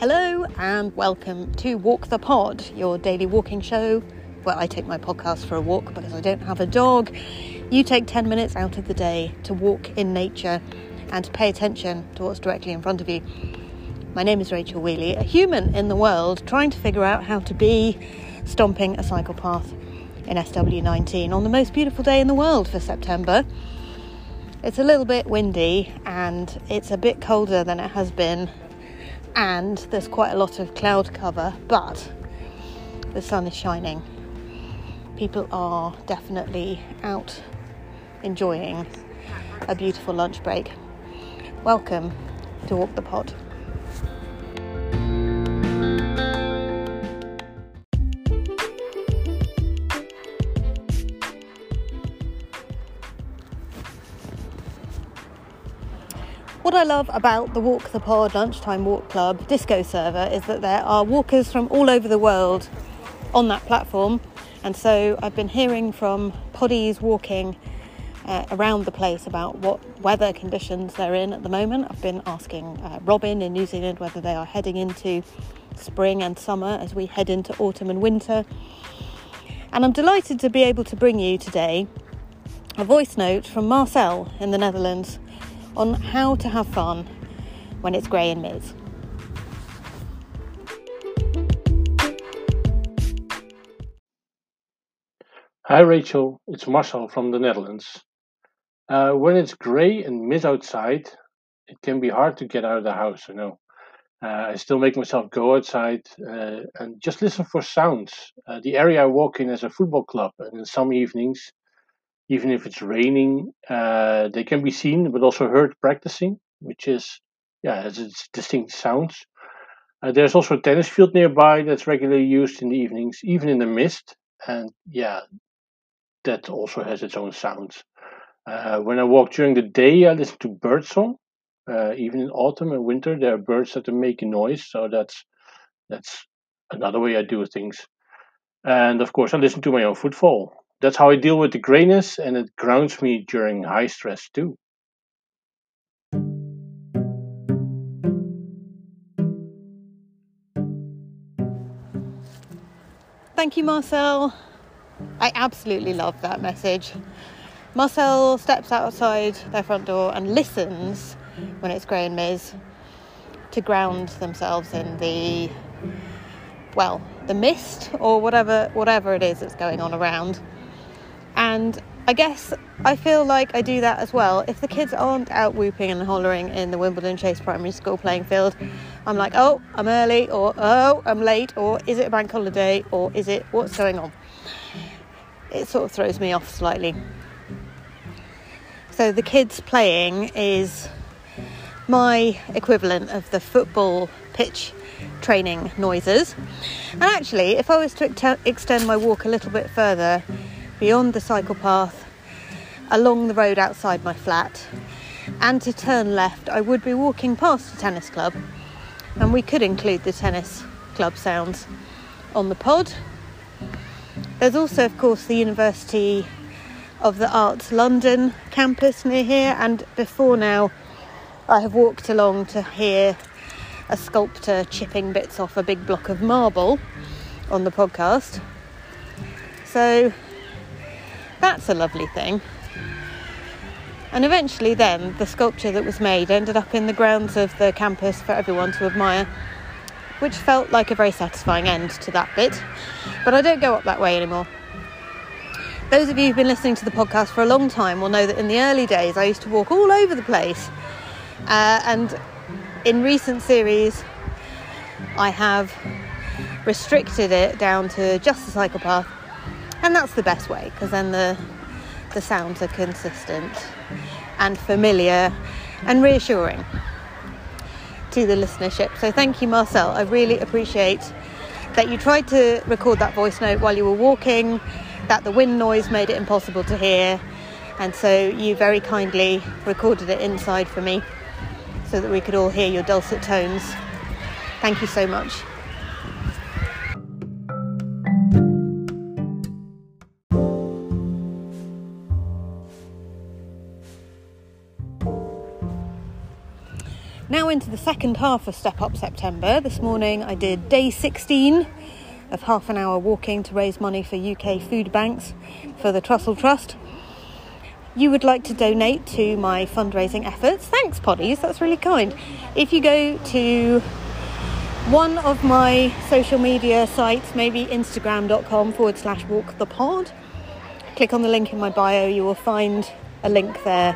Hello and welcome to Walk the Pod, your daily walking show. Well, I take my podcast for a walk because I don't have a dog. You take 10 minutes out of the day to walk in nature and to pay attention to what's directly in front of you. My name is Rachel Wheeley, a human in the world trying to figure out how to be stomping a cycle path in SW19 on the most beautiful day in the world for September. It's a little bit windy and it's a bit colder than it has been, and there's quite a lot of cloud cover, but the sun is shining. People are definitely out enjoying a beautiful lunch break. Welcome to Walk the Pod. I love about the Walk the Pod Lunchtime Walk Club Discord server is that there are walkers from all over the world on that platform. And so I've been hearing from poddies walking uh, around the place about what weather conditions they're in at the moment. I've been asking uh, Robin in New Zealand whether they are heading into spring and summer as we head into autumn and winter. And I'm delighted to be able to bring you today a voice note from Marcel in the Netherlands on how to have fun when it's grey and Miz. Hi Rachel, it's Marcel from the Netherlands. Uh, when it's grey and mist outside, it can be hard to get out of the house, I know. Uh, I still make myself go outside uh, and just listen for sounds. Uh, the area I walk in is a football club, and in some evenings, even if it's raining, uh, they can be seen but also heard practicing, which is, yeah, has its distinct sounds. Uh, there's also a tennis field nearby that's regularly used in the evenings, even in the mist, and yeah, that also has its own sounds. Uh, when I walk during the day, I listen to birdsong. Uh, even in autumn and winter, there are birds that make noise, so that's that's another way I do things. And of course, I listen to my own footfall that's how I deal with the grayness, and it grounds me during high stress too. Thank you, Marcel. I absolutely love that message. Marcel steps outside their front door and listens when it's grey and Miz to ground themselves in the well, the mist or whatever whatever it is that's going on around. And I guess I feel like I do that as well. If the kids aren't out whooping and hollering in the Wimbledon Chase Primary School playing field, I'm like, oh, I'm early, or oh, I'm late, or is it a bank holiday, or is it what's going on? It sort of throws me off slightly. So the kids playing is my equivalent of the football pitch training noises. And actually, if I was to extend my walk a little bit further, beyond the cycle path, along the road outside my flat, and to turn left, I would be walking past the tennis club, and we could include the tennis club sounds on the pod. There's also, of course, the University of the Arts London campus near here, and before now, I have walked along to hear a sculptor chipping bits off a big block of marble on the podcast. So that's a lovely thing. And eventually, then, the sculpture that was made ended up in the grounds of the campus for everyone to admire, which felt like a very satisfying end to that bit. But I don't go up that way anymore. Those of you who've been listening to the podcast for a long time will know that in the early days I used to walk all over the place. Uh, and in recent series, I have restricted it down to just the cycle path and that's the best way because then the the sounds are consistent and familiar and reassuring to the listenership. So thank you, Marcel. I really appreciate that you tried to record that voice note while you were walking, that the wind noise made it impossible to hear, and so you very kindly recorded it inside for me so that we could all hear your dulcet tones. Thank you so much. Now into the second half of Step Up September. This morning I did day 16 of half an hour walking to raise money for UK food banks for the Trussell Trust. You would like to donate to my fundraising efforts? Thanks, Poddies, that's really kind. If you go to one of my social media sites, maybe instagram.com forward slash walk the pod, click on the link in my bio, you will find a link there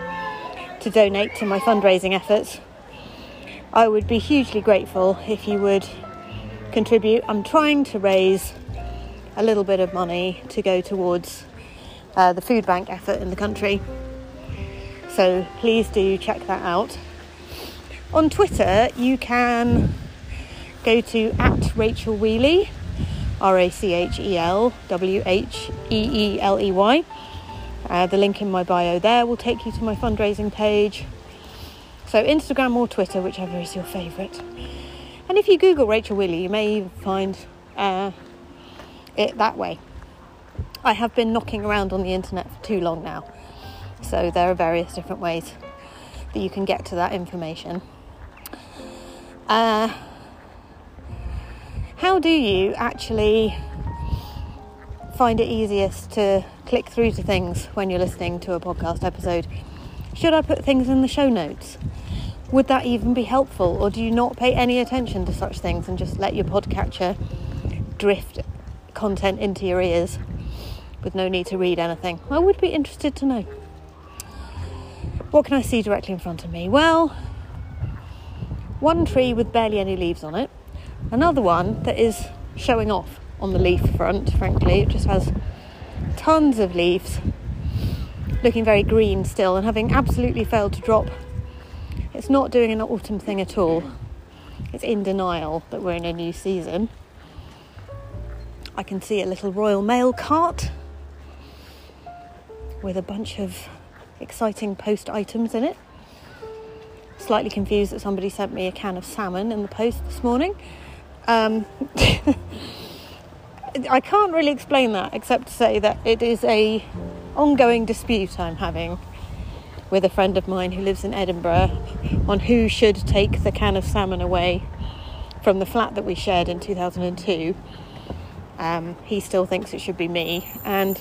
to donate to my fundraising efforts. I would be hugely grateful if you would contribute. I'm trying to raise a little bit of money to go towards uh, the food bank effort in the country. So please do check that out. On Twitter, you can go to at Rachel Wheeley, R A C H E L W H E E L E Y. Uh, the link in my bio there will take you to my fundraising page. So, Instagram or Twitter, whichever is your favourite. And if you Google Rachel Wheeley, you may find uh, it that way. I have been knocking around on the internet for too long now, so there are various different ways that you can get to that information. Uh, how do you actually find it easiest to click through to things when you're listening to a podcast episode? Should I put things in the show notes? Would that even be helpful, or do you not pay any attention to such things and just let your podcatcher drift content into your ears with no need to read anything? I would be interested to know. What can I see directly in front of me? Well, one tree with barely any leaves on it, another one that is showing off on the leaf front, frankly. It just has tons of leaves, looking very green still, and having absolutely failed to drop it's not doing an autumn thing at all. It's in denial that we're in a new season. I can see a little Royal Mail cart with a bunch of exciting post items in it. Slightly confused that somebody sent me a can of salmon in the post this morning. Um, I can't really explain that except to say that it is a ongoing dispute I'm having with a friend of mine who lives in Edinburgh on who should take the can of salmon away from the flat that we shared in 2002. Um, he still thinks it should be me and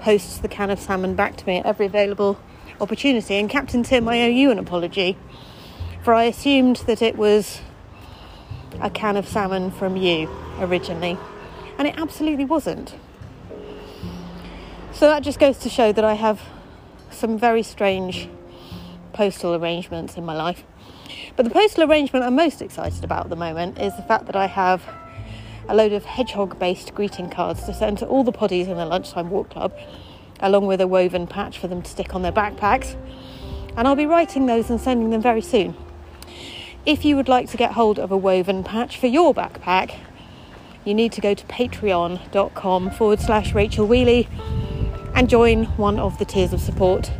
posts the can of salmon back to me at every available opportunity. And Captain Tim, I owe you an apology, for I assumed that it was a can of salmon from you originally, and it absolutely wasn't. So that just goes to show that I have some very strange postal arrangements in my life. But the postal arrangement I'm most excited about at the moment is the fact that I have a load of hedgehog based greeting cards to send to all the poddies in the lunchtime walk club, along with a woven patch for them to stick on their backpacks. And I'll be writing those and sending them very soon. If you would like to get hold of a woven patch for your backpack, you need to go to patreon.com forward slash Rachel Wheeley and join one of the tiers of support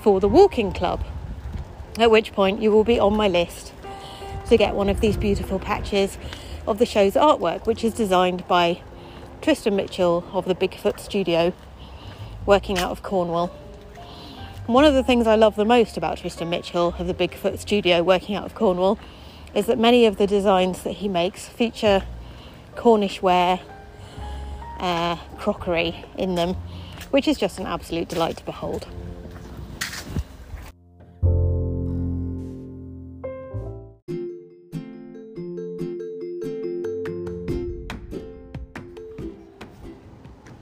for the walking club. At which point you will be on my list to get one of these beautiful patches of the show's artwork, which is designed by Tristan Mitchell of the Bigfoot Studio, working out of Cornwall. one of the things I love the most about Tristan Mitchell of the Bigfoot Studio, working out of Cornwall, is that many of the designs that he makes feature Cornish ware, uh, crockery in them, which is just an absolute delight to behold.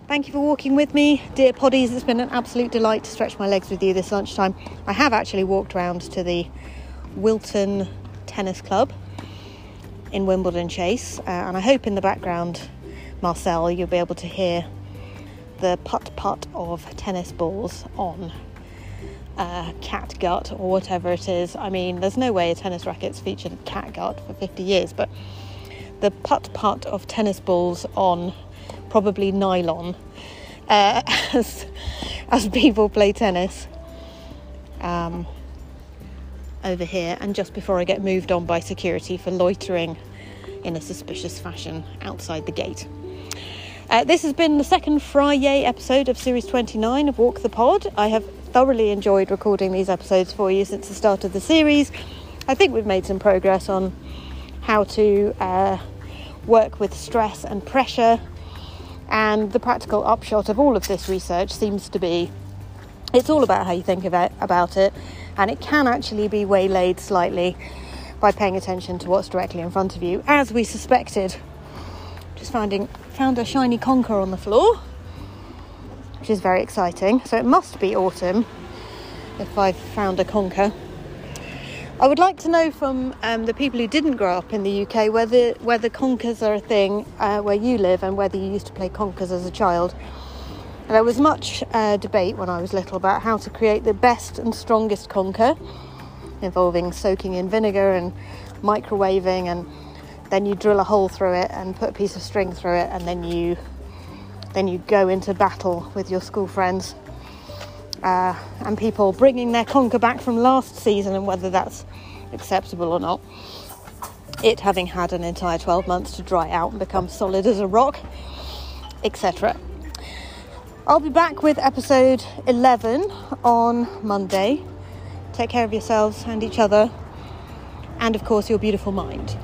Thank you for walking with me, dear poddies. It's been an absolute delight to stretch my legs with you this lunchtime. I have actually walked around to the Wilton Tennis Club in Wimbledon Chase, uh, and I hope in the background, Marcel, you'll be able to hear the putt putt of tennis balls on uh, cat gut or whatever it is. I mean, there's no way a tennis racket's featured cat gut for 50 years, but the putt putt of tennis balls on probably nylon uh, as, as people play tennis um, over here, and just before I get moved on by security for loitering in a suspicious fashion outside the gate. Uh, this has been the second Friday episode of Series 29 of Walk the Pod. I have thoroughly enjoyed recording these episodes for you since the start of the series. I think we've made some progress on how to uh, work with stress and pressure. And the practical upshot of all of this research seems to be it's all about how you think about, about it, and it can actually be waylaid slightly by paying attention to what's directly in front of you, as we suspected. Just finding, found a shiny conker on the floor, which is very exciting. So it must be autumn if I've found a conker. I would like to know from um, the people who didn't grow up in the UK whether whether conkers are a thing uh, where you live and whether you used to play conkers as a child. There was much uh, debate when I was little about how to create the best and strongest conker, involving soaking in vinegar and microwaving, and then you drill a hole through it and put a piece of string through it, and then you then you go into battle with your school friends uh, and people bringing their conker back from last season and whether that's acceptable or not. It having had an entire 12 months to dry out and become solid as a rock, etc. I'll be back with episode 11 on Monday. Take care of yourselves and each other, and of course, your beautiful mind.